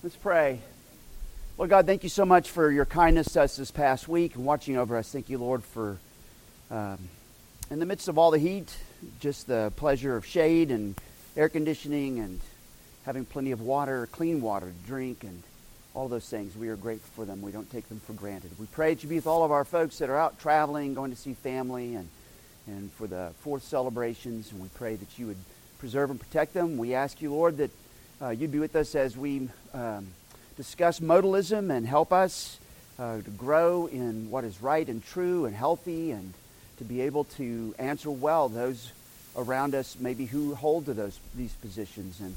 Let's pray. Lord God, thank you so much for your kindness to us this past week and watching over us. Thank you, Lord, for um, in the midst of all the heat, just the pleasure of shade and air conditioning and having plenty of water, clean water to drink, and all those things. We are grateful for them. We don't take them for granted. We pray that you be with all of our folks that are out traveling, going to see family, and, and for the fourth celebrations. And we pray that you would preserve and protect them. We ask you, Lord, that uh, you'd be with us as we um, discuss modalism and help us uh, to grow in what is right and true and healthy and to be able to answer well those around us maybe who hold to those these positions and,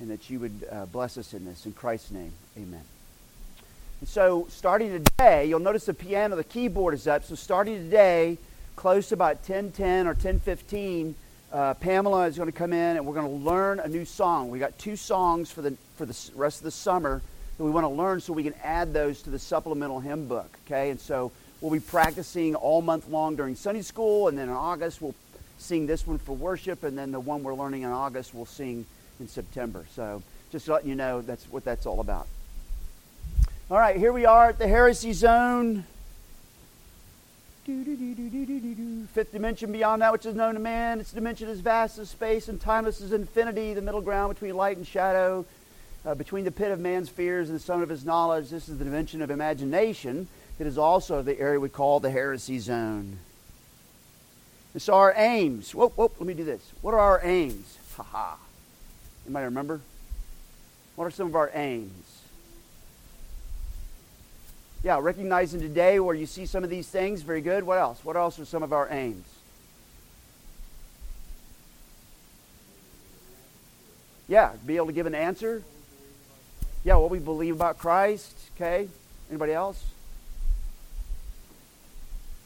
and that you would uh, bless us in this. In Christ's name, amen. And so starting today, you'll notice the piano, the keyboard is up. So starting today, close to about 1010 or 1015, uh, Pamela is going to come in and we're going to learn a new song. We got two songs for the for the rest of the summer that we want to learn, so we can add those to the supplemental hymn book. Okay, and so we'll be practicing all month long during Sunday school, and then in August we'll sing this one for worship, and then the one we're learning in August we'll sing in September. So just letting you know that's what that's all about. All right, here we are at the heresy zone. Fifth dimension beyond that which is known to man. Its dimension is vast as space and timeless as infinity, the middle ground between light and shadow, uh, between the pit of man's fears and the sun of his knowledge. This is the dimension of imagination. It is also the area we call the heresy zone. And so our aims. Whoop, whoop, let me do this. What are our aims? Ha ha. Anybody remember? What are some of our aims? Yeah, recognizing today where you see some of these things, very good. What else? What else are some of our aims? Yeah, be able to give an answer. Yeah, what we believe about Christ. Okay. Anybody else?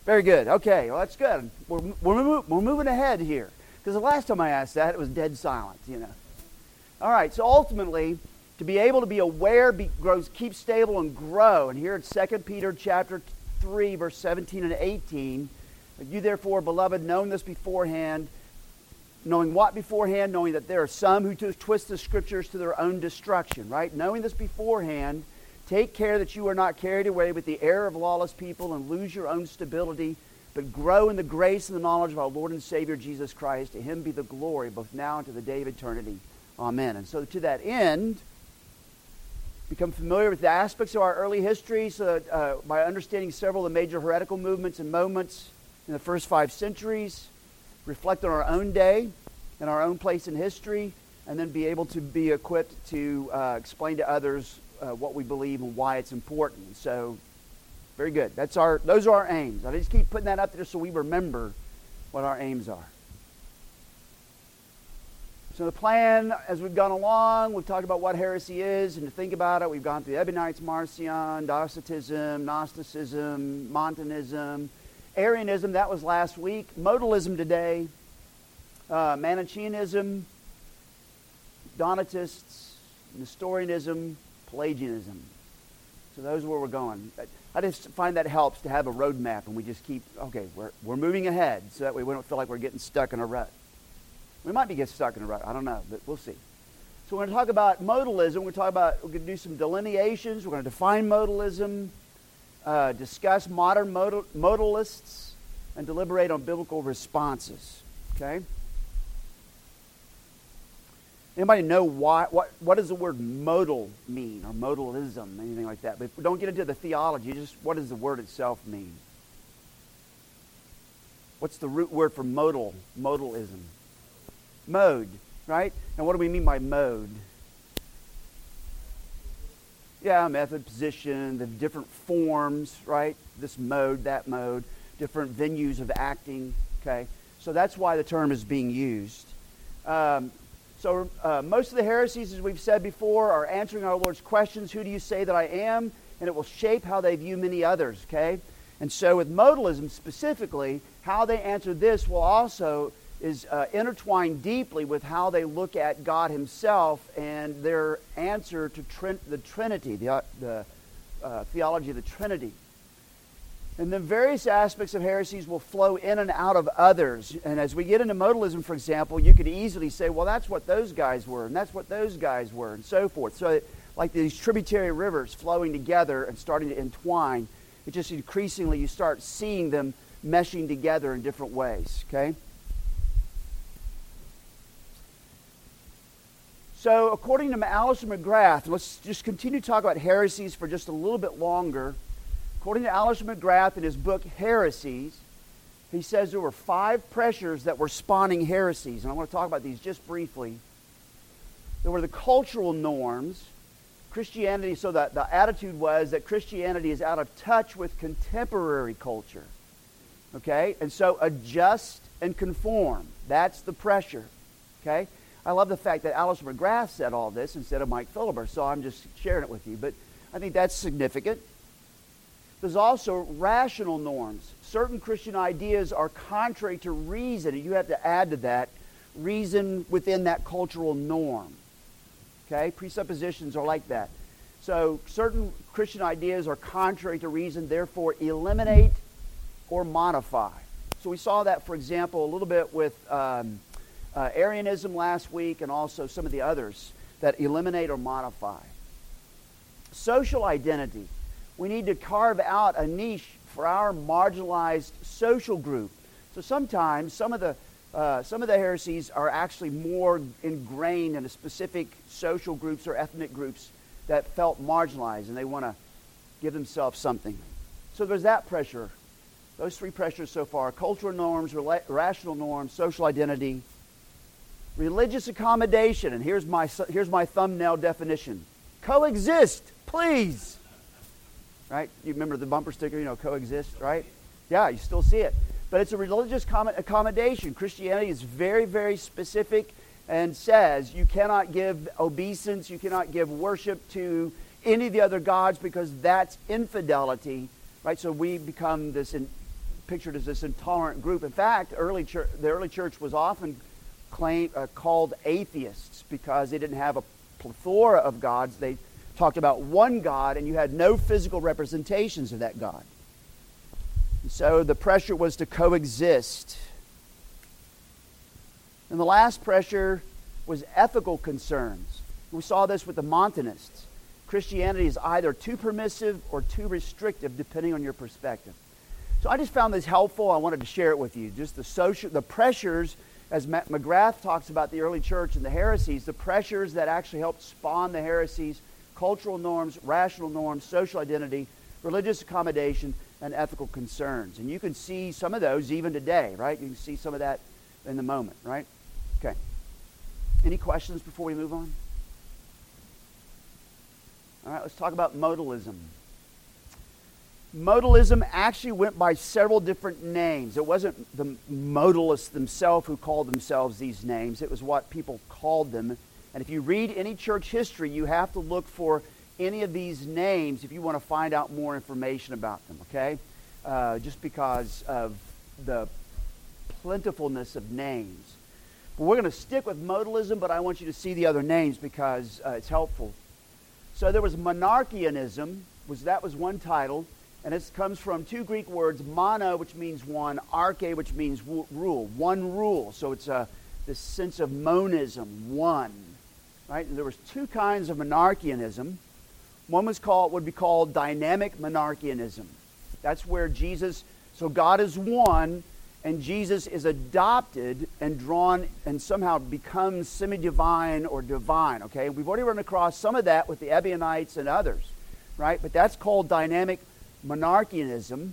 Very good. Okay, well, that's good. We're, we're, we're moving ahead here. Because the last time I asked that, it was dead silent, you know. All right, so ultimately, to be able to be aware, be, grows, keep stable, and grow. And here at 2 Peter chapter 3, verse 17 and 18, you therefore, beloved, knowing this beforehand, knowing what beforehand, knowing that there are some who twist the scriptures to their own destruction, right? Knowing this beforehand, take care that you are not carried away with the error of lawless people and lose your own stability, but grow in the grace and the knowledge of our Lord and Savior Jesus Christ. To him be the glory, both now and to the day of eternity. Amen. And so to that end, become familiar with the aspects of our early history so that, uh, by understanding several of the major heretical movements and moments in the first five centuries, reflect on our own day and our own place in history, and then be able to be equipped to uh, explain to others uh, what we believe and why it's important. So, very good. That's our, those are our aims. I just keep putting that up there so we remember what our aims are. So the plan, as we've gone along, we've talked about what heresy is, and to think about it, we've gone through Ebionites, Marcion, Docetism, Gnosticism, Montanism, Arianism, that was last week, Modalism today, uh, Manichaeanism, Donatists, Nestorianism, Pelagianism. So those are where we're going. I just find that helps to have a roadmap, and we just keep, okay, we're, we're moving ahead, so that way we don't feel like we're getting stuck in a rut. We might be getting stuck in a rut. I don't know, but we'll see. So we're going to talk about modalism. We're going to talk about, we're going to do some delineations. We're going to define modalism, uh, discuss modern modal, modalists, and deliberate on biblical responses. Okay? Anybody know why, what, what does the word modal mean, or modalism, anything like that? But don't get into the theology, just what does the word itself mean? What's the root word for modal, modalism? Mode, right? And what do we mean by mode? Yeah, method, position, the different forms, right? This mode, that mode, different venues of acting, okay? So that's why the term is being used. Um, so uh, most of the heresies, as we've said before, are answering our Lord's questions Who do you say that I am? And it will shape how they view many others, okay? And so with modalism specifically, how they answer this will also is uh, intertwined deeply with how they look at God Himself and their answer to the Trinity, the, uh, the uh, theology of the Trinity. And then various aspects of heresies will flow in and out of others. And as we get into modalism, for example, you could easily say, well, that's what those guys were, and that's what those guys were, and so forth. So like these tributary rivers flowing together and starting to entwine. It just increasingly you start seeing them meshing together in different ways, okay? So, according to Alister McGrath, let's just continue to talk about heresies for just a little bit longer. According to Alister McGrath in his book Heresies, he says there were five pressures that were spawning heresies, and I want to talk about these just briefly. There were the cultural norms. Christianity, so that the attitude was that Christianity is out of touch with contemporary culture. Okay? And so adjust and conform. That's the pressure. Okay? I love the fact that Alister McGrath said all this instead of Mike Philibert, so I'm just sharing it with you. But I think that's significant. There's also rational norms. Certain Christian ideas are contrary to reason, and you have to add to that reason within that cultural norm. Okay? Presuppositions are like that. So certain Christian ideas are contrary to reason, therefore eliminate or modify. So we saw that, for example, a little bit with um, uh, Arianism last week and also some of the others that eliminate or modify. Social identity. We need to carve out a niche for our marginalized social group. So sometimes some of the uh, some of the heresies are actually more ingrained in specific social groups or ethnic groups that felt marginalized and they want to give themselves something. So there's that pressure. Those three pressures so far cultural norms, rela- rational norms, social identity, religious accommodation. And here's my, here's my thumbnail definition coexist, please. Right? You remember the bumper sticker, you know, coexist, right? Yeah, you still see it. But it's a religious accommodation. Christianity is very, very specific and says you cannot give obeisance, you cannot give worship to any of the other gods because that's infidelity, right? So we become this in, pictured as this intolerant group. In fact, early church, the early church was often claim, uh, called atheists because they didn't have a plethora of gods. They talked about one God, and you had no physical representations of that God. And so the pressure was to coexist. And the last pressure was ethical concerns. We saw this with the Montanists. Christianity is either too permissive or too restrictive, depending on your perspective. So I just found this helpful. I wanted to share it with you. Just the social, the pressures, as McGrath talks about the early church and the heresies, the pressures that actually helped spawn the heresies, cultural norms, rational norms, social identity, religious accommodation, and ethical concerns. And you can see some of those even today, right? You can see some of that in the moment, right? Okay. Any questions before we move on? All right, let's talk about modalism modalism actually went by several different names. It wasn't the modalists themselves who called themselves these names, it was what people called them. And if you read any church history, you have to look for any of these names if you want to find out more information about them, okay? Uh, just because of the plentifulness of names. But we're going to stick with modalism, but I want you to see the other names because uh, it's helpful. So there was monarchianism, was that was one title. And this comes from two Greek words, mono, which means one, arche, which means rule, one rule. So it's a, this sense of monism, one. Right? And there was two kinds of monarchianism. One was called, would be called dynamic monarchianism. That's where Jesus, so God is one, and Jesus is adopted and drawn and somehow becomes semi-divine or divine. Okay, we've already run across some of that with the Ebionites and others, right? But that's called dynamic monarchianism,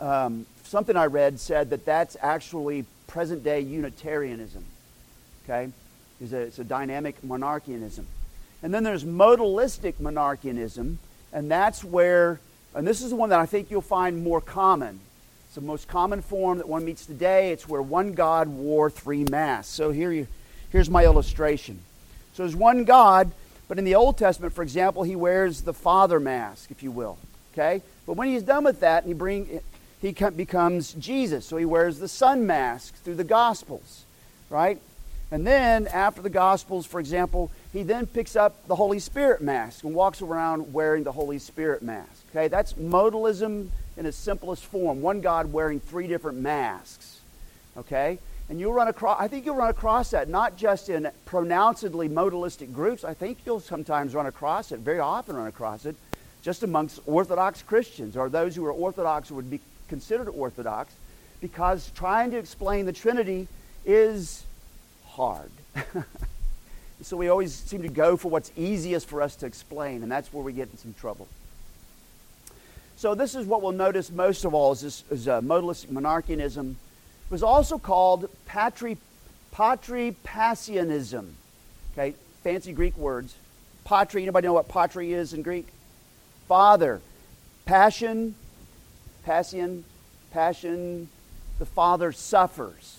um, something I read said that that's actually present day Unitarianism. Okay? It's a, it's a dynamic monarchianism. And then there's modalistic monarchianism, and that's where, and this is the one that I think you'll find more common. It's the most common form that one meets today. It's where one God wore three masks. So here you, here's my illustration. So there's one God, but in the Old Testament, for example, he wears the Father mask, if you will. Okay? But when he's done with that, he bring he becomes Jesus. So he wears the Son mask through the Gospels, right? And then after the Gospels, for example, he then picks up the Holy Spirit mask and walks around wearing the Holy Spirit mask. Okay, that's modalism in its simplest form. One God wearing three different masks. Okay? And you'll run across, I think you'll run across that not just in pronouncedly modalistic groups. I think you'll sometimes run across it, very often run across it, just amongst Orthodox Christians or those who are Orthodox or would be considered Orthodox, because trying to explain the Trinity is hard. so we always seem to go for what's easiest for us to explain, and that's where we get in some trouble. So this is what we'll notice most of all is, this, is uh, modalistic monarchianism. It was also called patri, patripassianism. Okay, fancy Greek words. Patri, anybody know what patri is in Greek? Father. Passion, passion, passion, the Father suffers.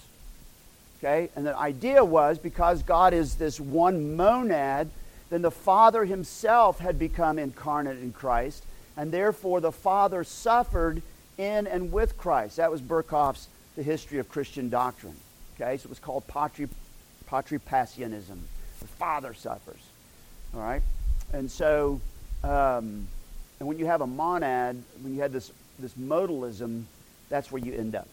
Okay? And the idea was because God is this one monad, then the Father himself had become incarnate in Christ, and therefore the Father suffered in and with Christ. That was Berkhof's The History of Christian Doctrine. Okay? So it was called patri, patripassianism. The Father suffers. All right? And so, um, and when you have a monad, when you have this, this modalism, that's where you end up.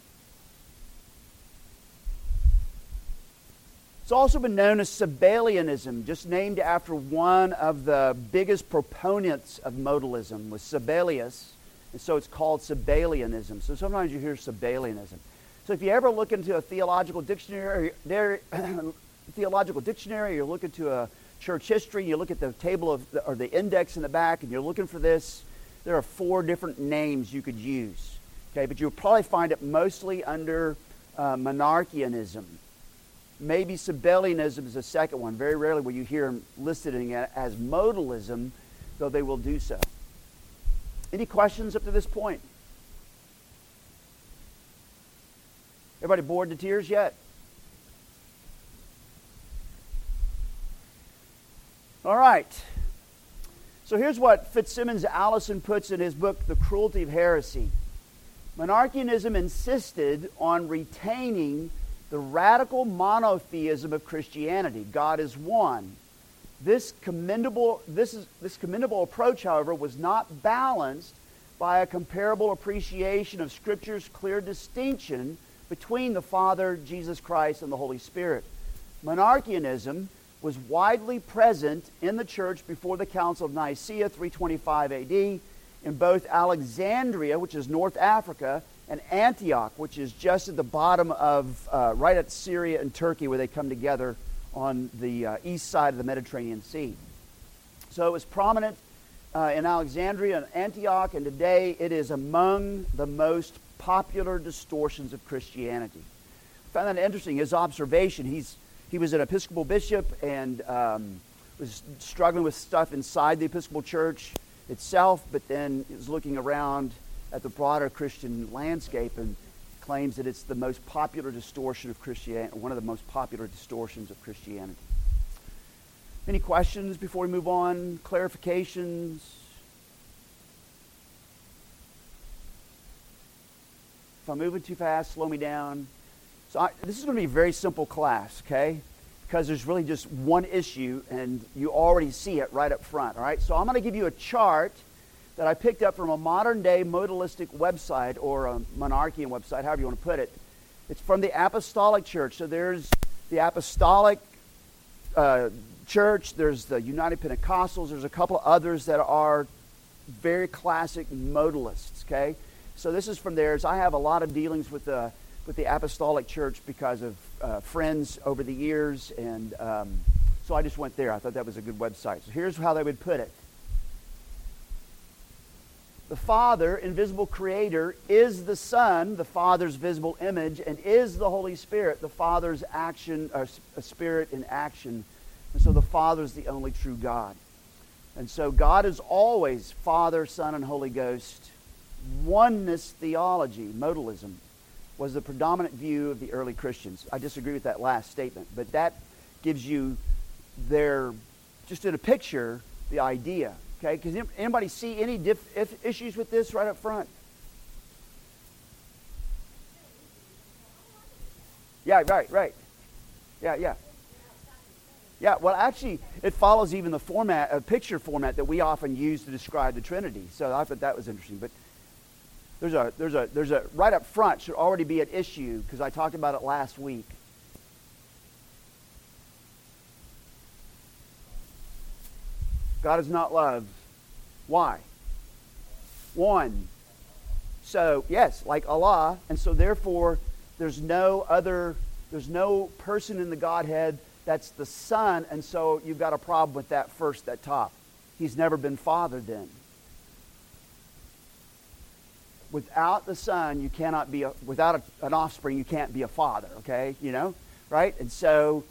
It's also been known as Sabellianism, just named after one of the biggest proponents of modalism, was Sabellius, and so it's called Sabellianism. So sometimes you hear Sabellianism. So if you ever look into a theological dictionary, there, theological dictionary, you're looking to a church history, you look at the table of the, or the index in the back, and you're looking for this, there are four different names you could use. Okay, but you'll probably find it mostly under uh, monarchianism. Maybe Sabellianism is the second one. Very rarely will you hear them listed as modalism, though they will do so. Any questions up to this point? Everybody bored to tears yet? All right. So here's what FitzSimons Allison puts in his book, The Cruelty of Heresy. Monarchianism insisted on retaining the radical monotheism of Christianity. God is one. This commendable, this, is, this commendable approach, however, was not balanced by a comparable appreciation of Scripture's clear distinction between the Father, Jesus Christ, and the Holy Spirit. Monarchianism was widely present in the church before the Council of Nicaea, 325 AD, in both Alexandria, which is North Africa, and Antioch, which is just at the bottom of, uh, right at Syria and Turkey, where they come together on the uh, east side of the Mediterranean Sea. So it was prominent uh, in Alexandria and Antioch, and today it is among the most popular distortions of Christianity. I found that interesting. His observation, he's, he was an Episcopal bishop and um, was struggling with stuff inside the Episcopal Church itself, but then is looking around at the broader Christian landscape and claims that it's the most popular distortion of Christianity, one of the most popular distortions of Christianity. Any questions before we move on? Clarifications? If I'm moving too fast, slow me down. So I, this is going to be a very simple class, okay? Because there's really just one issue, and you already see it right up front, all right? So I'm going to give you a chart that I picked up from a modern day modalistic website or a monarchian website, however you want to put it. It's from the Apostolic Church. So there's the Apostolic uh, Church, there's the United Pentecostals, there's a couple of others that are very classic modalists, okay? So this is from theirs. I have a lot of dealings with the, with the Apostolic Church because of uh, friends over the years, and um, so I just went there. I thought that was a good website. So here's how they would put it the Father, invisible creator, is the Son, the Father's visible image, and is the Holy Spirit, the Father's action, or a spirit in action. And so the Father is the only true God. And so God is always Father, Son, and Holy Ghost. Oneness theology, modalism, was the predominant view of the early Christians. I disagree with that last statement, but that gives you their, just in a picture, the idea. Okay, because anybody see any diff- issues with this right up front? Yeah, right, right. Yeah, yeah. Yeah, well, actually, it follows even the format, a picture format that we often use to describe the Trinity. So I thought that was interesting. But there's a, there's a, there's a, right up front should already be an issue because I talked about it last week. God is not love. Why? One. So, yes, like Allah, and so therefore there's no other there's no person in the Godhead that's the son, and so you've got a problem with that first that top. He's never been father then. Without the Son, you cannot be a, without a, an offspring, you can't be a father, okay? You know? Right? And so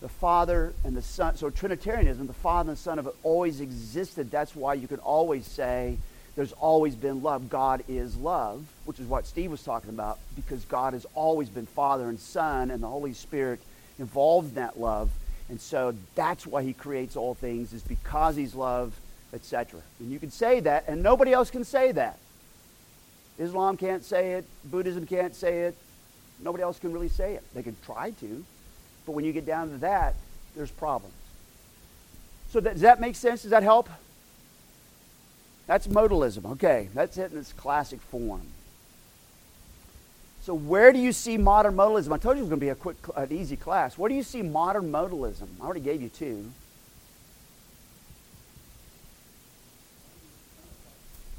the Father and the Son, so Trinitarianism, the Father and the Son have always existed. That's why you can always say there's always been love. God is love, which is what Steve was talking about, because God has always been Father and Son and the Holy Spirit involved in that love. And so that's why he creates all things, is because he's love, etc. And you can say that, and nobody else can say that. Islam can't say it, Buddhism can't say it, nobody else can really say it. They can try to, but when you get down to that, there's problems. So that, does that make sense? Does that help? That's modalism. Okay, that's it in its classic form. So where do you see modern modalism? I told you it was going to be a quick, an easy class. Where do you see modern modalism? I already gave you two.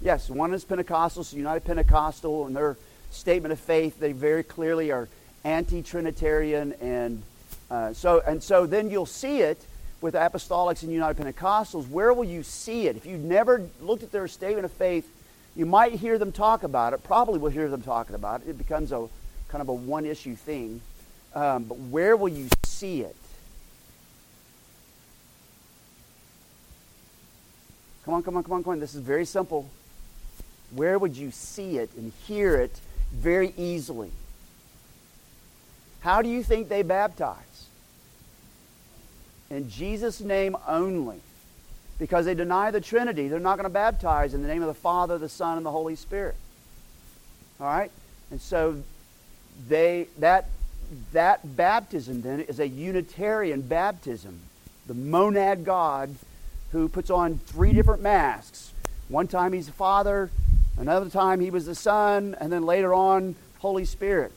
Yes, one is Pentecostal, so United Pentecostal, and their statement of faith, they very clearly are anti-Trinitarian, and uh, so and so. Then you'll see it with Apostolics and United Pentecostals. Where will you see it? If you've never looked at their statement of faith, you might hear them talk about it. Probably will hear them talking about it. It becomes a kind of a one-issue thing. Um, but where will you see it? Come on, come on, come on, come on. This is very simple. Where would you see it and hear it very easily? How do you think they baptize? In Jesus' name only. Because they deny the Trinity, they're not going to baptize in the name of the Father, the Son, and the Holy Spirit. All right? And so they that that baptism then is a Unitarian baptism. The monad God who puts on three different masks. One time he's the Father, Another time he was the Son, and then later on, Holy Spirit.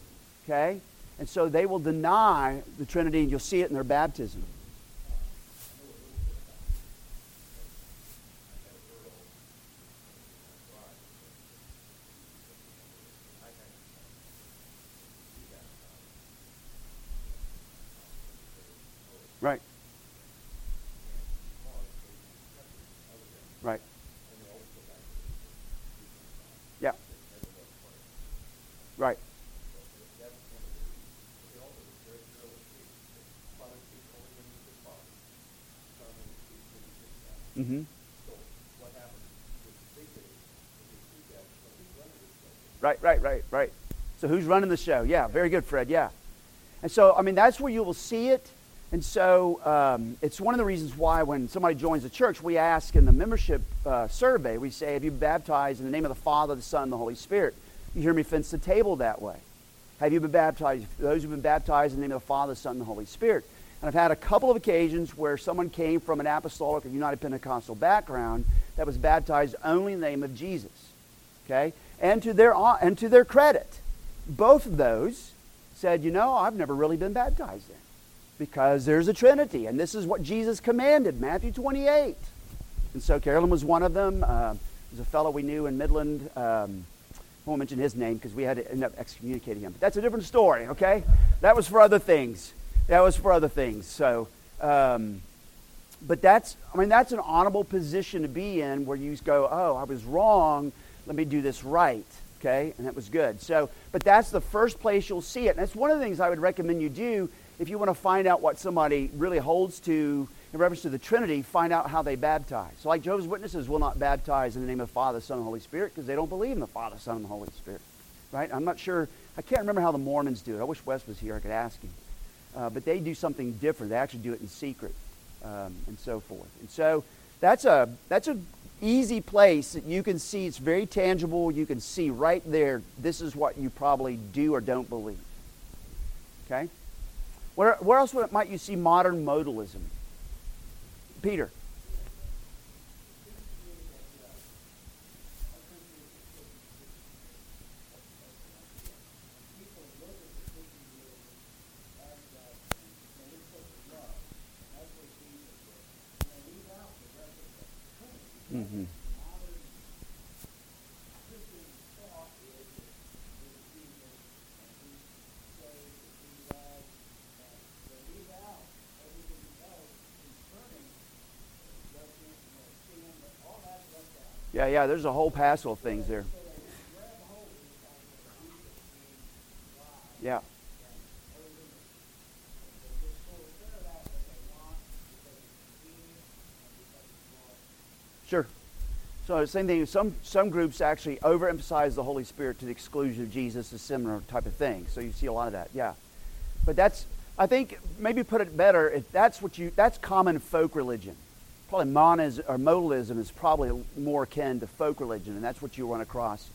Okay? And so they will deny the Trinity, and you'll see it in their baptism. Right. Right. Yeah. Right. Mm-hmm. Right, right, right, right. So who's running the show? Yeah, very good, Fred. Yeah. And so, I mean, that's where you will see it. And so um, it's one of the reasons why when somebody joins the church, we ask in the membership uh, survey, we say, Have you been baptized in the name of the Father, the Son, and the Holy Spirit? You hear me fence the table that way. Have you been baptized? Those who've been baptized in the name of the Father, the Son, and the Holy Spirit. And I've had a couple of occasions where someone came from an apostolic or United Pentecostal background that was baptized only in the name of Jesus. Okay? And to their, and to their credit, both of those said, You know, I've never really been baptized in because there's a Trinity, and this is what Jesus commanded, Matthew 28. And so Carolyn was one of them. Uh, there's a fellow we knew in Midland. Um, I won't mention his name because we had to end up excommunicating him. But that's a different story, okay? That was for other things. That was for other things. So, um, but that's, I mean, that's an honorable position to be in where you go, oh, I was wrong. Let me do this right, okay? And that was good. So, but that's the first place you'll see it. And that's one of the things I would recommend you do if you want to find out what somebody really holds to in reference to the Trinity, find out how they baptize. So, like Jehovah's Witnesses will not baptize in the name of the Father, Son, and Holy Spirit because they don't believe in the Father, Son, and the Holy Spirit. Right? I'm not sure. I can't remember how the Mormons do it. I wish Wes was here. I could ask him. Uh, but they do something different. They actually do it in secret, um, and so forth. And so that's a that's a easy place that you can see. It's very tangible. You can see right there. This is what you probably do or don't believe. Okay. Where, where else might you see modern modalism? Peter. Yeah, yeah, there's a whole passel of things there. Yeah. Sure. So same thing. Some some groups actually overemphasize the Holy Spirit to the exclusion of Jesus, a similar type of thing. So you see a lot of that. Yeah. But that's I think maybe put it better. If that's what you that's common folk religion. Probably monism or modalism is probably more akin to folk religion, and that's what you run across.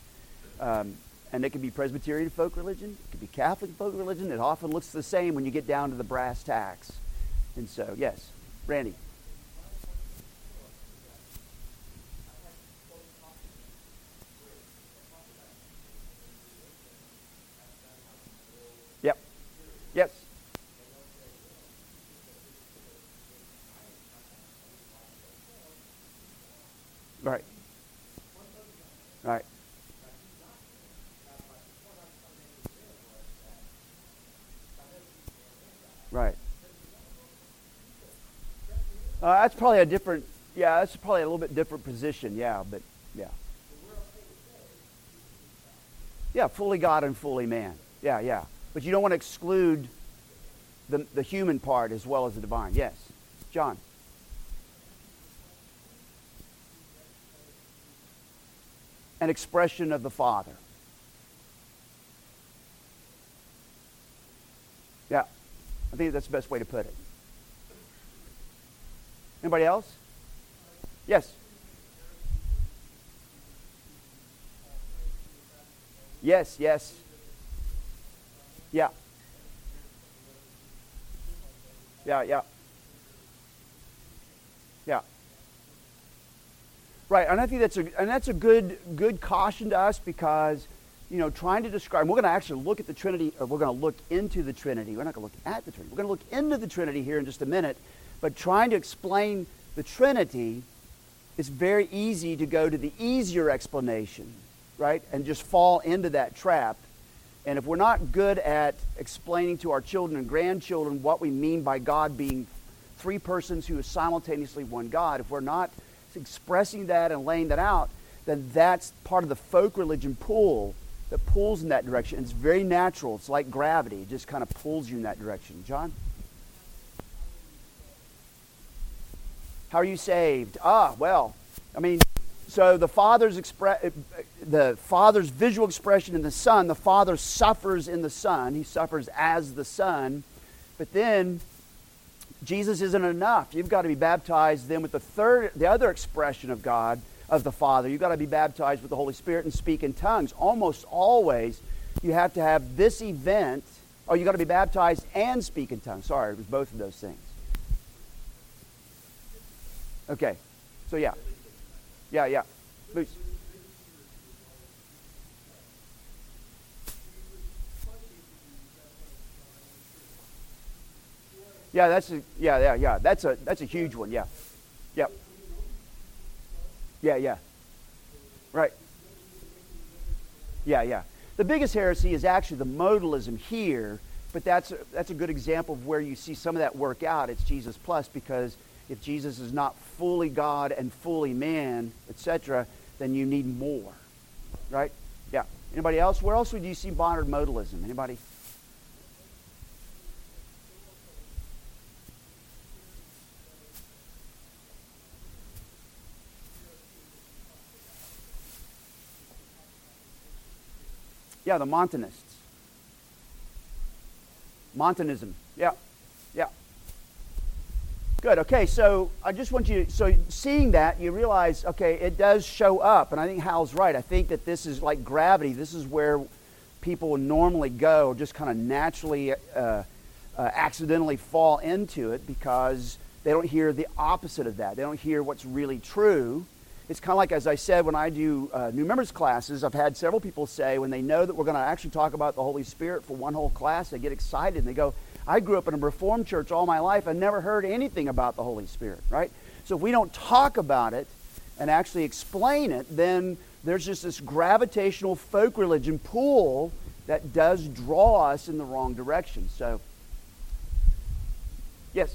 Um, and it could be Presbyterian folk religion, it could be Catholic folk religion. It often looks the same when you get down to the brass tacks. And so, yes, Randy. Yep. Yes. Right. Right. Right. Uh, that's probably a different, yeah, that's probably a little bit different position, yeah, but yeah. Yeah, fully God and fully man. Yeah, yeah. But you don't want to exclude the, the human part as well as the divine. Yes. John. An expression of the Father. Yeah. I think that's the best way to put it. Anybody else? Yes. Yes, yes. Yeah. Yeah, yeah. Yeah. Right, and I think that's a and that's a good good caution to us because you know, trying to describe, we're going to actually look at the Trinity, or we're going to look into the Trinity. We're not going to look at the Trinity. We're going to look into the Trinity here in just a minute. But trying to explain the Trinity, it's very easy to go to the easier explanation, right? And just fall into that trap. And if we're not good at explaining to our children and grandchildren what we mean by God being three persons who is simultaneously one God, if we're not expressing that and laying that out, then that's part of the folk religion pool that pulls in that direction. And It's very natural. It's like gravity. It just kind of pulls you in that direction. John? How are you saved? Ah, well, I mean, so the father's expre- the father's visual expression in the son, the father suffers in the son. He suffers as the son. But then Jesus isn't enough. You've got to be baptized then with the third the other expression of God of the Father. You've got to be baptized with the Holy Spirit and speak in tongues. Almost always, you have to have this event, or you've got to be baptized and speak in tongues. Sorry, it was both of those things. Okay. So, yeah. Yeah, yeah. Please. Yeah, that's a, yeah, yeah, yeah. That's a that's a huge one. Yeah, yep. Yeah, yeah. Right. Yeah, yeah. The biggest heresy is actually the modalism here, but that's a, that's a good example of where you see some of that work out. It's Jesus plus because if Jesus is not fully God and fully man, etc., then you need more. Right? Yeah. Anybody else? Where else would you see modern modalism? Anybody? Yeah, the Montanists. Montanism. Yeah. Yeah. Good. Okay, so I just want you, so seeing that, you realize, okay, it does show up. And I think Hal's right. I think that this is like gravity. This is where people normally go, just kind of naturally, uh, uh, accidentally fall into it because they don't hear the opposite of that. They don't hear what's really true it's kind of like, as I said, when I do uh, new members classes, I've had several people say when they know that we're going to actually talk about the Holy Spirit for one whole class, they get excited and they go, I grew up in a Reformed church all my life. I never heard anything about the Holy Spirit, right? So if we don't talk about it, and actually explain it, then there's just this gravitational folk religion pull that does draw us in the wrong direction. So, yes?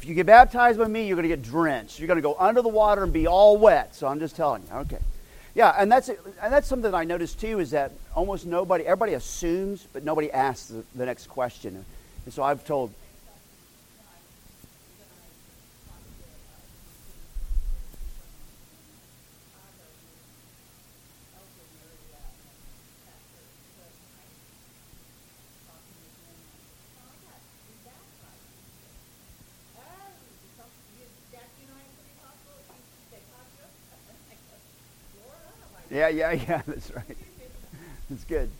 If you get baptized by me, you're going to get drenched. You're going to go under the water and be all wet. So I'm just telling you. Okay. Yeah, and that's and that's something that I noticed too is that almost nobody, everybody assumes, but nobody asks the, the next question. And so I've told Yeah, yeah, yeah, that's right. That's good.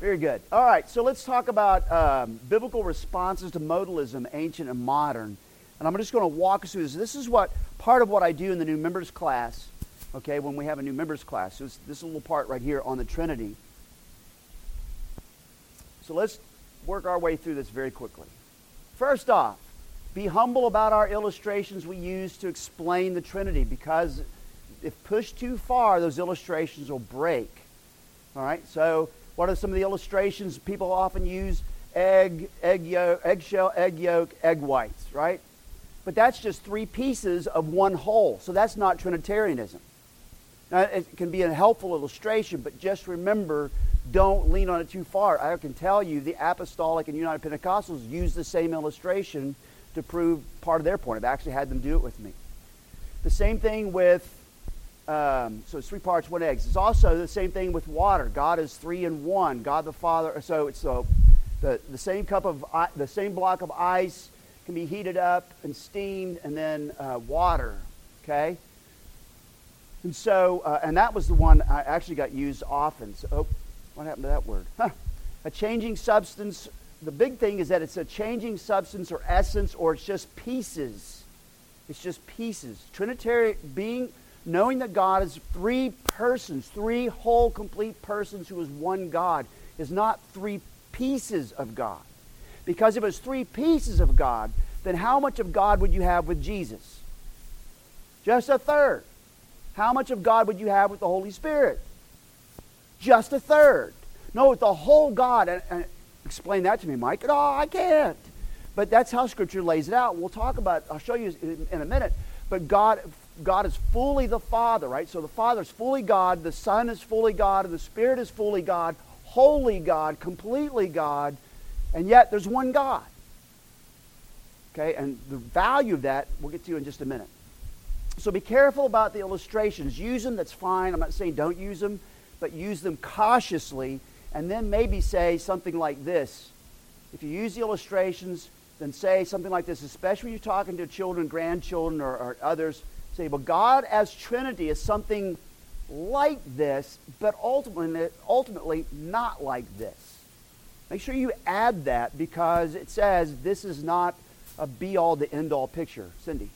Very good. All right, so let's talk about um, biblical responses to modalism, ancient and modern. And I'm just going to walk us through this. This is what part of what I do in the new members class, okay, when we have a new members class. So this little part right here on the Trinity. So let's work our way through this very quickly. First off, be humble about our illustrations we use to explain the Trinity because if pushed too far, those illustrations will break. All right, so what are some of the illustrations people often use? Egg, egg yolk, eggshell, egg yolk, egg whites, right? But that's just three pieces of one whole. So that's not Trinitarianism. Now, it can be a helpful illustration, but just remember don't lean on it too far. I can tell you the Apostolic and United Pentecostals use the same illustration to prove part of their point. I've actually had them do it with me. The same thing with um, so it's three parts, one eggs. It's also the same thing with water. God is three in one. God the Father. So it's the, the, the same cup of the same block of ice can be heated up and steamed, and then uh, water. Okay. And so, uh, and that was the one I actually got used often. So, oh, what happened to that word? Huh. A changing substance. The big thing is that it's a changing substance or essence, or it's just pieces. It's just pieces. Trinitarian being knowing that God is three persons, three whole, complete persons who is one God, is not three pieces of God. Because if it was three pieces of God, then how much of God would you have with Jesus? Just a third. How much of God would you have with the Holy Spirit? Just a third. No, the whole God. And, and explain that to me, Mike. No, I can't. But that's how Scripture lays it out. We'll talk about. I'll show you in, in a minute. But God, God is fully the Father, right? So the Father is fully God, the Son is fully God, and the Spirit is fully God, holy God, completely God, and yet there's one God. Okay, and the value of that we'll get to in just a minute. So be careful about the illustrations. Use them, that's fine. I'm not saying don't use them, but use them cautiously, and then maybe say something like this. If you use the illustrations, then say something like this, especially when you're talking to children, grandchildren, or, or others say, well, God as Trinity is something like this, but ultimately, ultimately not like this. Make sure you add that because it says this is not a be all to end all picture. Cindy.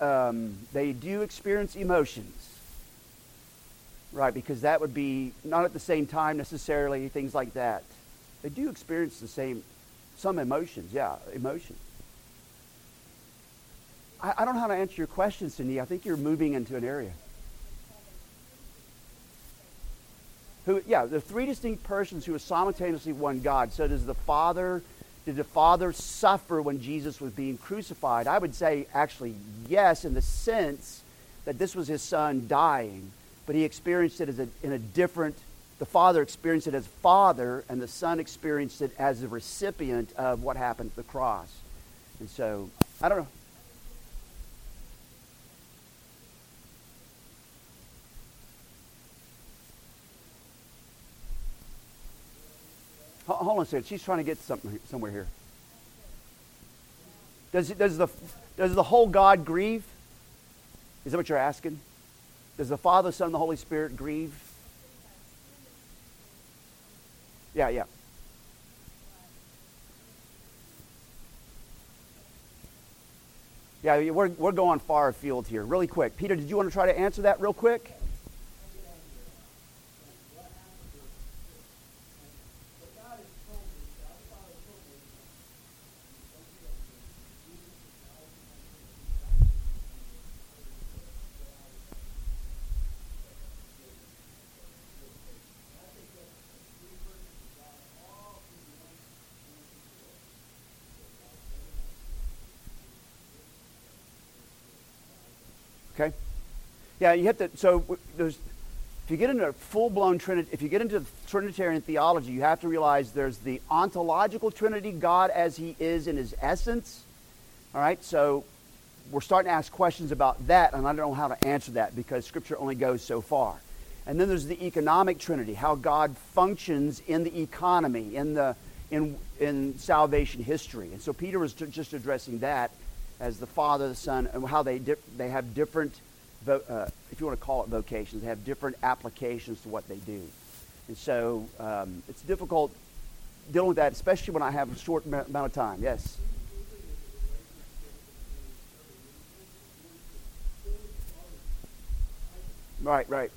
um, they do experience emotions. Right, because that would be not at the same time necessarily, things like that. They do experience the same, some emotions, yeah, emotions. I, I don't know how to answer your question, Cindy. I think you're moving into an area. Who, yeah, the three distinct persons who are simultaneously one God. So does the Father Did the Father suffer when Jesus was being crucified? I would say, actually, yes, in the sense that this was his son dying, but he experienced it as a, in a different, the Father experienced it as Father, and the Son experienced it as a recipient of what happened at the cross. And so, I don't know. Hold on a second. She's trying to get something somewhere here. Does, does, the, does the whole God grieve? Is that what you're asking? Does the Father, Son, and the Holy Spirit grieve? Yeah, yeah. Yeah, we're, we're going far afield here. Really quick. Peter, did you want to try to answer that real quick? Okay? Yeah, you have to. So there's, if you get into full blown Trinity, if you get into Trinitarian theology, you have to realize there's the ontological Trinity, God as He is in His essence. All right, so we're starting to ask questions about that, and I don't know how to answer that because Scripture only goes so far. And then there's the economic Trinity, how God functions in the economy, in the in in salvation history. And so Peter was just addressing that as the Father, the Son, and how they, they have different, uh, if you want to call it vocations, they have different applications to what they do. And so um, it's difficult dealing with that, especially when I have a short amount of time. Yes? Right, right.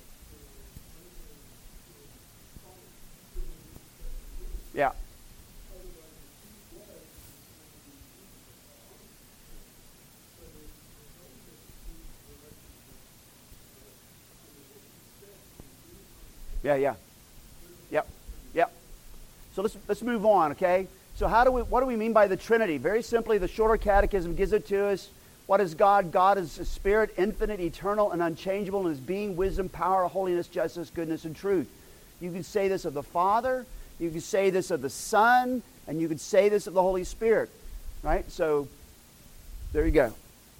Yeah. Yeah, yeah. Yep. Yep. So let's let's move on, okay? So how do we what do we mean by the Trinity? Very simply, the shorter catechism gives it to us. What is God? God is a spirit, infinite, eternal, and unchangeable in his being, wisdom, power, holiness, justice, goodness, and truth. You can say this of the Father, you can say this of the Son, and you can say this of the Holy Spirit. Right? So there you go.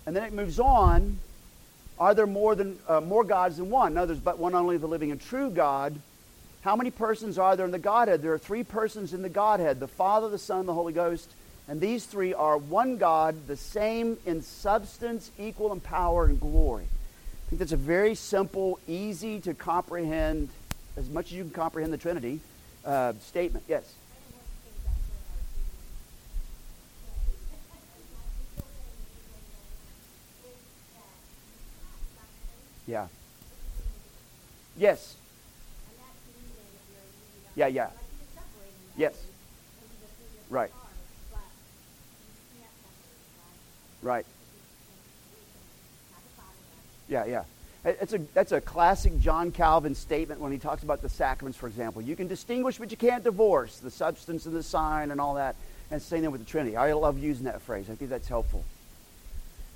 And then it moves on are there more than uh, more gods than one? No, there's but one only, the living and true God. How many persons are there in the Godhead? There are three persons in the Godhead: the Father, the Son, the Holy Ghost. And these three are one God, the same in substance, equal in power and glory. I think that's a very simple, easy to comprehend, as much as you can comprehend the Trinity uh, statement. Yes. Yeah. Yes. Yeah, yeah. Yes. Right. Right. Yeah, yeah. It's a, that's a classic John Calvin statement when he talks about the sacraments, for example. You can distinguish, but you can't divorce the substance and the sign and all that. And same thing with the Trinity. I love using that phrase. I think that's helpful.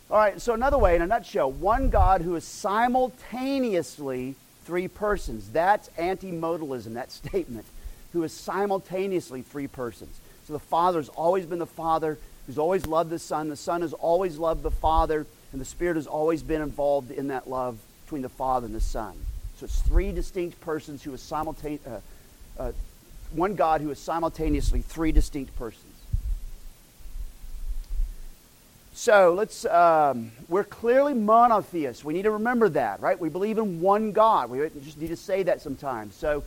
All right, so another way, in a nutshell, one God who is simultaneously three persons. That's anti-modalism, that statement, who is simultaneously three persons. So the Father has always been the Father, who's always loved the Son. The Son has always loved the Father, and the Spirit has always been involved in that love between the Father and the Son. So it's three distinct persons who is simultaneous, uh, uh, one God who is simultaneously three distinct persons. So let's, um, we're clearly monotheists. We need to remember that, right? We believe in one God. We just need to say that sometimes. So,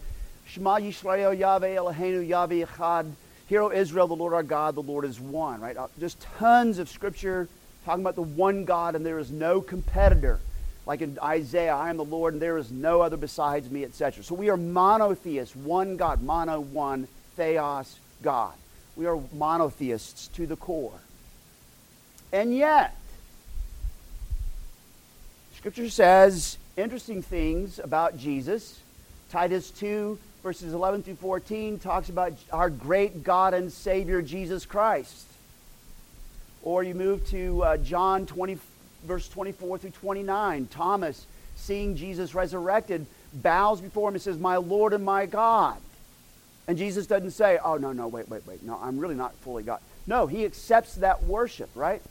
Shema Yisrael, Yahweh Eloheinu, Yahweh Echad. Hear, O Israel, the Lord our God, the Lord is one, right? Uh, just tons of scripture talking about the one God and there is no competitor. Like in Isaiah, I am the Lord and there is no other besides me, etc. So we are monotheists, one God, mono, one, theos, God. We are monotheists to the core. And yet, Scripture says interesting things about Jesus. Titus 2 verses 11 through 14 talks about our great God and Savior, Jesus Christ. Or you move to uh, John 20, verse 24 through 29. Thomas, seeing Jesus resurrected, bows before him and says, My Lord and my God. And Jesus doesn't say, Oh, no, no, wait, wait, wait. No, I'm really not fully God. No, he accepts that worship, right?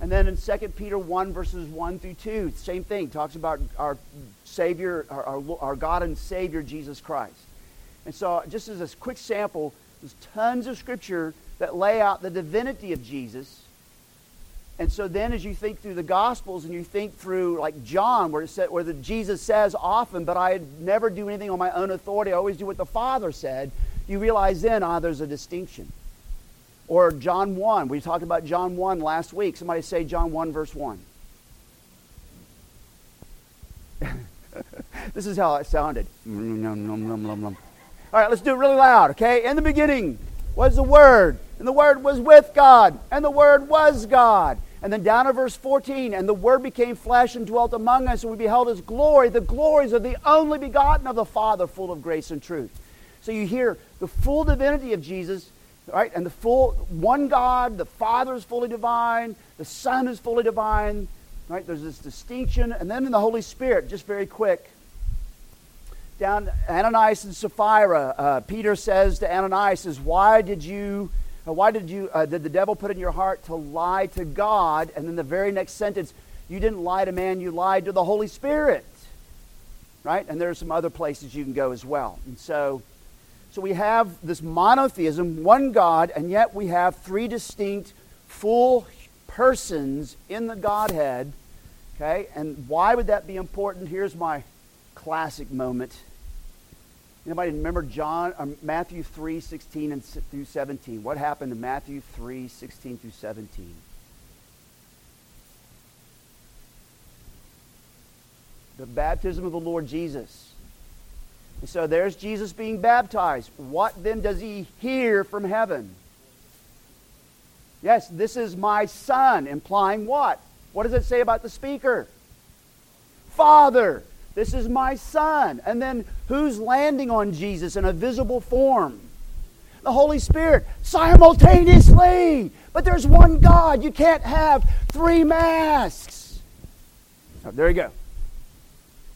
And then in 2 Peter 1, verses 1 through 2, same thing. Talks about our Savior, our, our, our God and Savior, Jesus Christ. And so, just as a quick sample, there's tons of scripture that lay out the divinity of Jesus. And so then as you think through the Gospels and you think through like John, where, it said, where the, Jesus says often, but I never do anything on my own authority, I always do what the Father said, you realize then, ah, there's a distinction. Or John 1. We talked about John 1 last week. Somebody say John 1, verse 1. this is how it sounded. All right, let's do it really loud, okay? In the beginning was the Word, and the Word was with God, and the Word was God. And then down to verse 14, and the Word became flesh and dwelt among us, and we beheld His glory, the glories of the only begotten of the Father, full of grace and truth. So you hear the full divinity of Jesus right? And the full one God, the Father is fully divine, the Son is fully divine, right? There's this distinction, and then in the Holy Spirit, just very quick. Down Ananias and Sapphira, uh, Peter says to Ananias, "Is why did you, uh, why did you, uh, did the devil put in your heart to lie to God?" And then the very next sentence, "You didn't lie to man, you lied to the Holy Spirit." Right? And there are some other places you can go as well. And so so we have this monotheism, one God, and yet we have three distinct full persons in the Godhead. Okay? And why would that be important? Here's my classic moment. Anybody remember John or Matthew 3, 16 and through 17? What happened in Matthew 3, 16 through 17? The baptism of the Lord Jesus. And so there's Jesus being baptized. What then does he hear from heaven? Yes, this is my son, implying what? What does it say about the speaker? Father, this is my son. And then who's landing on Jesus in a visible form? The Holy Spirit simultaneously. But there's one God. You can't have three masks. Oh, there you go.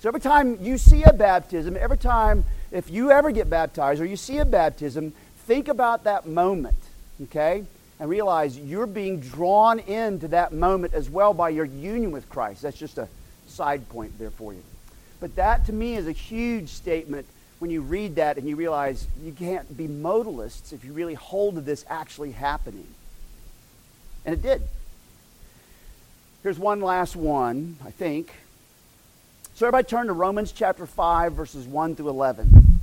So every time you see a baptism, every time if you ever get baptized or you see a baptism, think about that moment, okay? And realize you're being drawn into that moment as well by your union with Christ. That's just a side point there for you. But that to me is a huge statement when you read that and you realize you can't be modalists if you really hold to this actually happening. And it did. Here's one last one, I think. So everybody turn to Romans chapter 5, verses 1 through 11.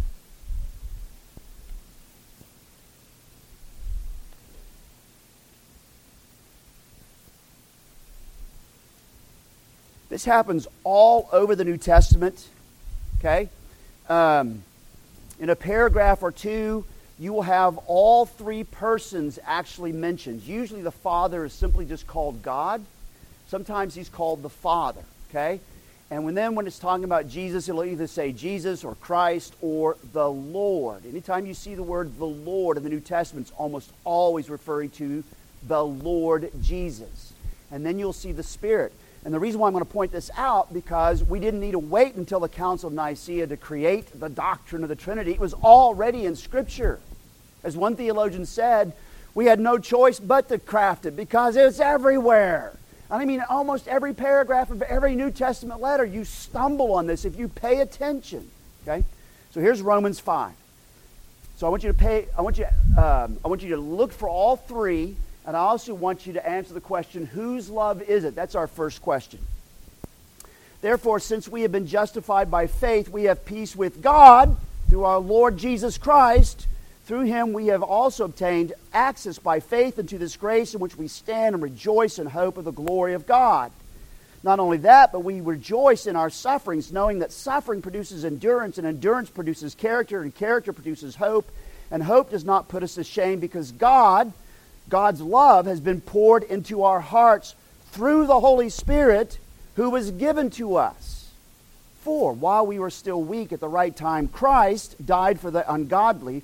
This happens all over the New Testament. Okay? Um, in a paragraph or two, you will have all three persons actually mentioned. Usually the Father is simply just called God. Sometimes he's called the Father. Okay? And when then when it's talking about Jesus, it'll either say Jesus or Christ or the Lord. Anytime you see the word the Lord in the New Testament, it's almost always referring to the Lord Jesus. And then you'll see the Spirit. And the reason why I'm going to point this out because we didn't need to wait until the Council of Nicaea to create the doctrine of the Trinity. It was already in Scripture. As one theologian said, we had no choice but to craft it because it's everywhere. I mean, almost every paragraph of every New Testament letter, you stumble on this if you pay attention. Okay? So here's Romans 5. So I want you to pay, I want you, um, I want you to look for all three, and I also want you to answer the question, whose love is it? That's our first question. Therefore, since we have been justified by faith, we have peace with God through our Lord Jesus Christ through him we have also obtained access by faith into this grace in which we stand and rejoice in hope of the glory of God. Not only that, but we rejoice in our sufferings, knowing that suffering produces endurance, and endurance produces character, and character produces hope. And hope does not put us to shame because God, God's love, has been poured into our hearts through the Holy Spirit who was given to us. For while we were still weak at the right time, Christ died for the ungodly.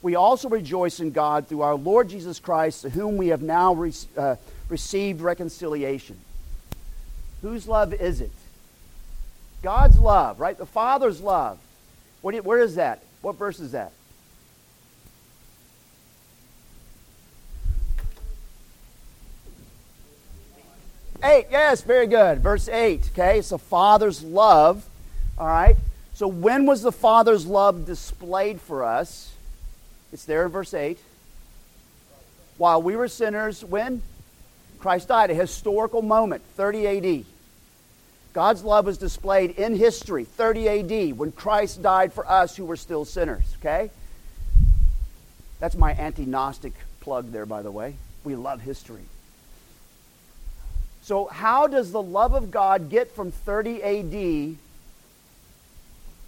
we also rejoice in God through our Lord Jesus Christ, to whom we have now re- uh, received reconciliation. Whose love is it? God's love, right? The Father's love. What you, where is that? What verse is that? Eight, yes, very good. Verse 8, okay? It's the Father's love, all right? So when was the Father's love displayed for us? It's there in verse 8. While we were sinners, when? Christ died, a historical moment, 30 AD. God's love was displayed in history, 30 AD, when Christ died for us who were still sinners, okay? That's my anti Gnostic plug there, by the way. We love history. So, how does the love of God get from 30 AD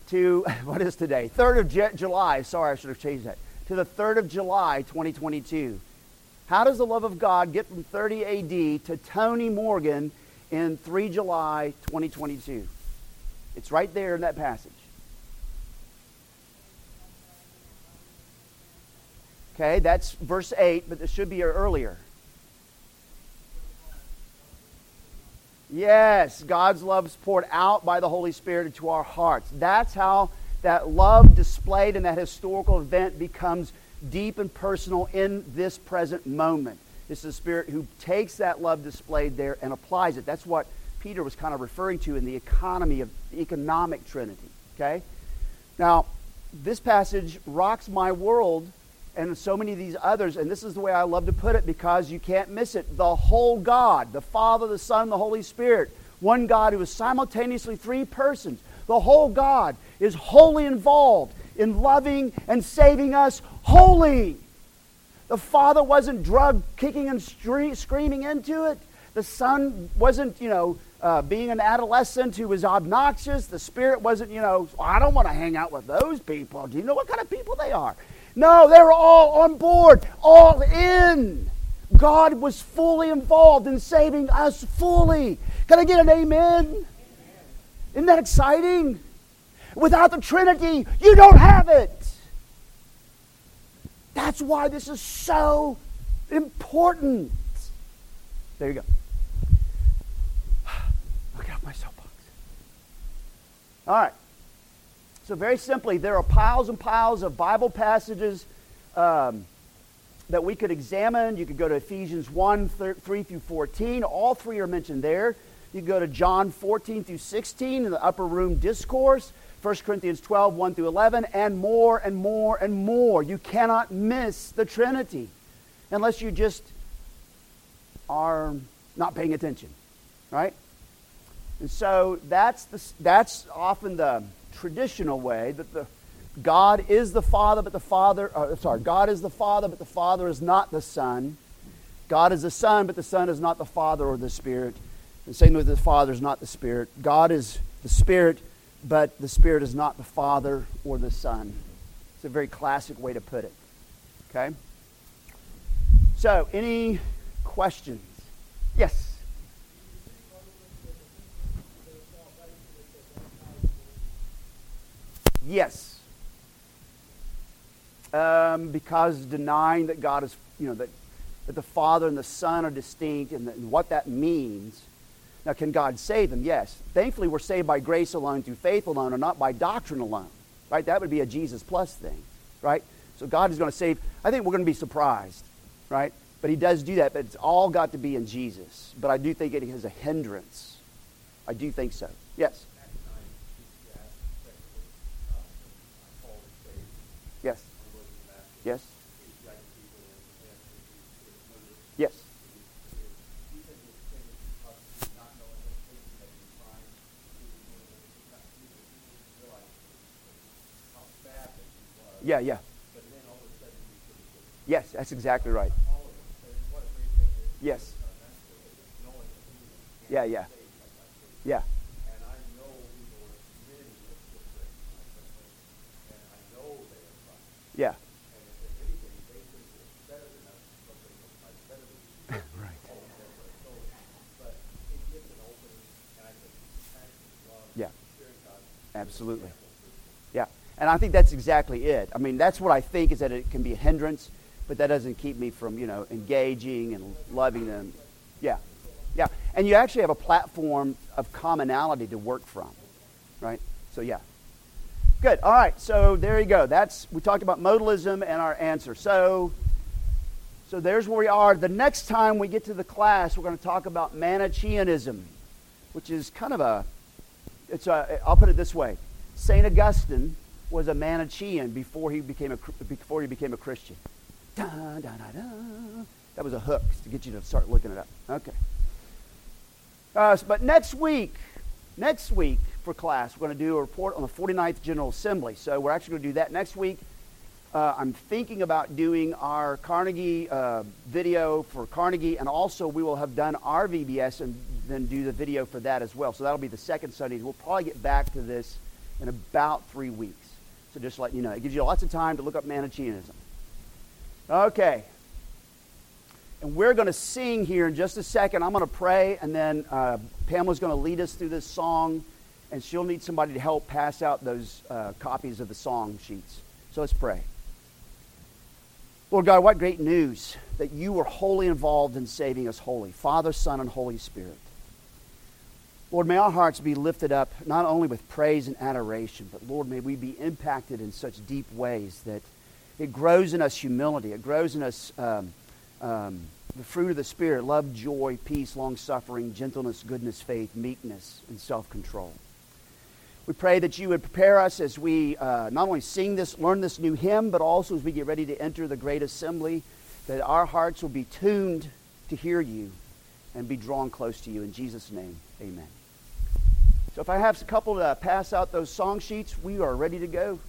to, what is today? 3rd of July. Sorry, I should have changed that. To the 3rd of July, 2022. How does the love of God get from 30 AD to Tony Morgan in 3 July 2022. It's right there in that passage. Okay, that's verse 8, but this should be earlier. Yes, God's love is poured out by the Holy Spirit into our hearts. That's how that love displayed in that historical event becomes deep and personal in this present moment. It's the Spirit who takes that love displayed there and applies it. That's what Peter was kind of referring to in the economy of the economic Trinity. Okay? Now, this passage rocks my world and so many of these others, and this is the way I love to put it because you can't miss it. The whole God, the Father, the Son, the Holy Spirit, one God who is simultaneously three persons. The whole God is wholly involved in loving and saving us wholly. The father wasn't drug kicking and screaming into it. The son wasn't, you know, uh, being an adolescent who was obnoxious. The spirit wasn't, you know, I don't want to hang out with those people. Do you know what kind of people they are? No, they were all on board, all in. God was fully involved in saving us fully. Can I get an amen? Isn't that exciting? Without the Trinity, you don't have it. That's why this is so important. There you go. Get off my soapbox. All right. So, very simply, there are piles and piles of Bible passages um, that we could examine. You could go to Ephesians 1 3 through 14. All three are mentioned there. You go to John 14 through 16 in the upper room discourse. 1 Corinthians 12, 1 through 11, and more and more and more. You cannot miss the Trinity unless you just are not paying attention, right? And so that's, the, that's often the traditional way that the God is the Father, but the Father, uh, sorry, God is the Father, but the Father is not the Son. God is the Son, but the Son is not the Father or the Spirit. And same with the Father is not the Spirit. God is the Spirit, but the Spirit is not the Father or the Son. It's a very classic way to put it. Okay? So, any questions? Yes. Yes. Um, because denying that God is, you know, that, that the Father and the Son are distinct and, and what that means now, can God save them? Yes. Thankfully, we're saved by grace alone, through faith alone, and not by doctrine alone. Right? That would be a Jesus plus thing. Right? So God is going to save. I think we're going to be surprised. Right? But He does do that, but it's all got to be in Jesus. But I do think it is a hindrance. I do think so. Yes. Yes. Yes. Yes. Yeah, yeah. Yes, that's exactly right. Yes. Yeah, yeah. Yeah. Yeah. right. Yeah. Absolutely. And I think that's exactly it. I mean, that's what I think is that it can be a hindrance, but that doesn't keep me from, you know, engaging and loving them. Yeah. Yeah. And you actually have a platform of commonality to work from, right? So, yeah. Good. All right. So there you go. That's we talked about modalism and our answer. So so there's where we are. The next time we get to the class, we're going to talk about Manichaeanism, which is kind of a it's a I'll put it this way. St. Augustine was a Manichaean before he became a before he became a Christian. That was a hook to get you to start looking it up. Okay. Uh, but next week, next week, for class. We're going to do a report on the 49th General Assembly. So we're actually going to do that next week. Uh, I'm thinking about doing our Carnegie uh, video for Carnegie, and also we will have done our VBS and then do the video for that as well. So that'll be the second Sunday. We'll probably get back to this in about three weeks. So just let you know. It gives you lots of time to look up Manichaeanism. Okay. And we're going to sing here in just a second. I'm going to pray, and then uh, Pamela's going to lead us through this song and she'll need somebody to help pass out those uh, copies of the song sheets. So let's pray. Lord God, what great news that you were wholly involved in saving us wholly Father, Son, and Holy Spirit. Lord, may our hearts be lifted up not only with praise and adoration, but Lord, may we be impacted in such deep ways that it grows in us humility, it grows in us um, um, the fruit of the Spirit love, joy, peace, long suffering, gentleness, goodness, faith, meekness, and self control. We pray that you would prepare us as we uh, not only sing this, learn this new hymn, but also as we get ready to enter the great assembly, that our hearts will be tuned to hear you and be drawn close to you. In Jesus' name, amen. So if I have a couple to pass out those song sheets, we are ready to go.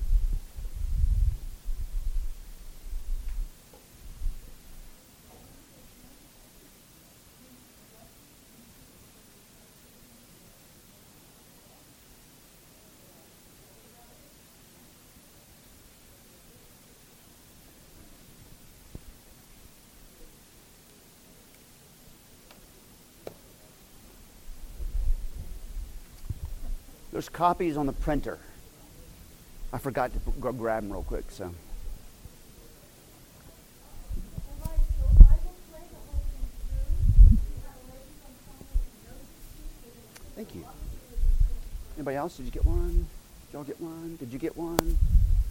Copies on the printer. I forgot to go grab them real quick, so. Thank you. Anybody else? Did you get one? Did y'all get one? Did you get one?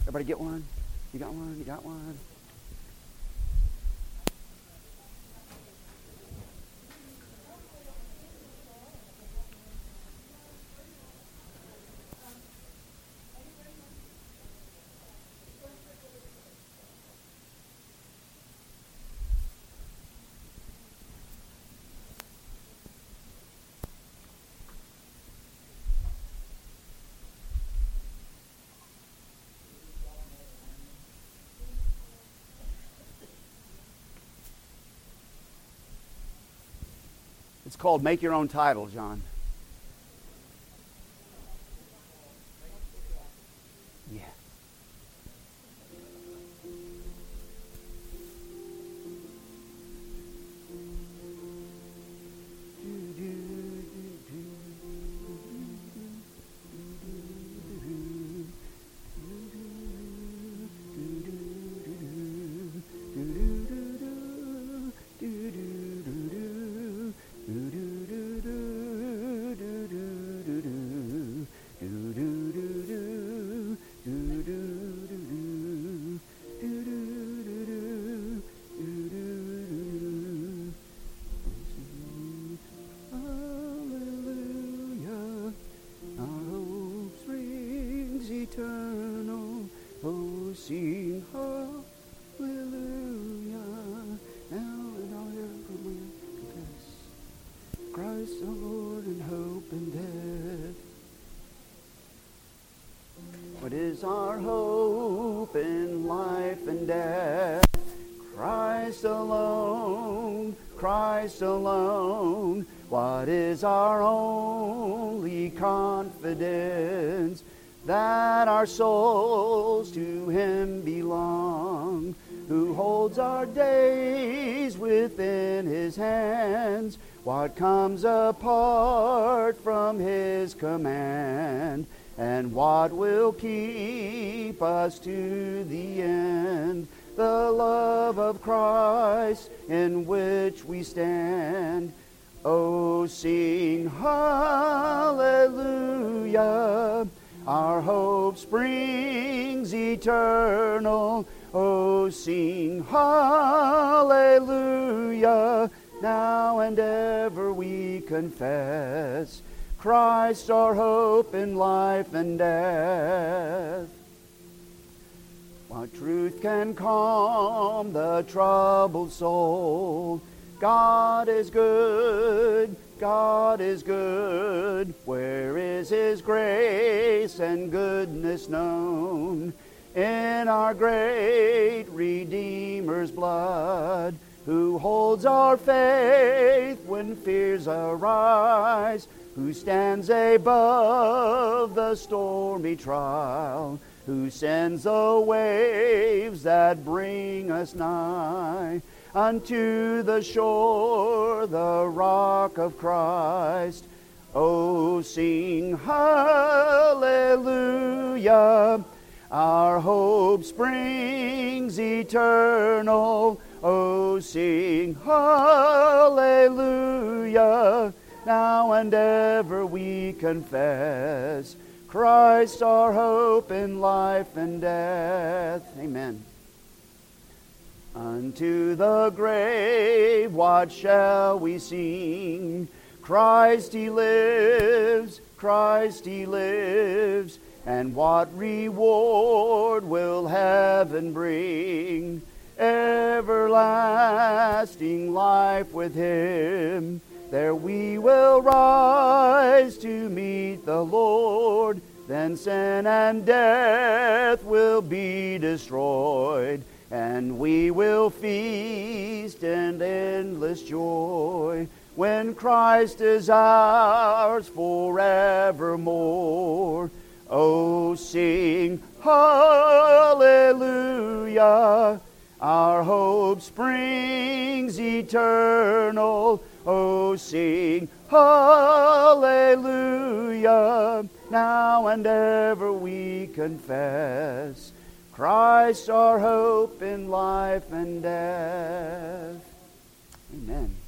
Everybody get one? You got one? You got one? It's called Make Your Own Title, John. Our hope in life and death? Christ alone, Christ alone. What is our only confidence? That our souls to Him belong, who holds our days within His hands. What comes apart from His command? And what will keep us to the end? The love of Christ in which we stand. Oh, sing hallelujah. Our hope springs eternal. Oh, sing hallelujah. Now and ever we confess Christ our hope in life and death. What truth can calm the troubled soul? God is good, God is good. Where is His grace and goodness known? In our great Redeemer's blood, who holds our faith when fears arise, who stands above the stormy trial who sends the waves that bring us nigh unto the shore, the rock of Christ. Oh, sing hallelujah. Our hope springs eternal. Oh, sing hallelujah. Now and ever we confess Christ our hope in life and death. Amen. Unto the grave, what shall we sing? Christ he lives, Christ he lives, and what reward will heaven bring? Everlasting life with him there we will rise to meet the Lord. Then sin and death will be destroyed, and we will feast in endless joy when Christ is ours forevermore. Oh, sing hallelujah! Our hope springs eternal Oh, sing hallelujah. Now and ever we confess Christ our hope in life and death. Amen.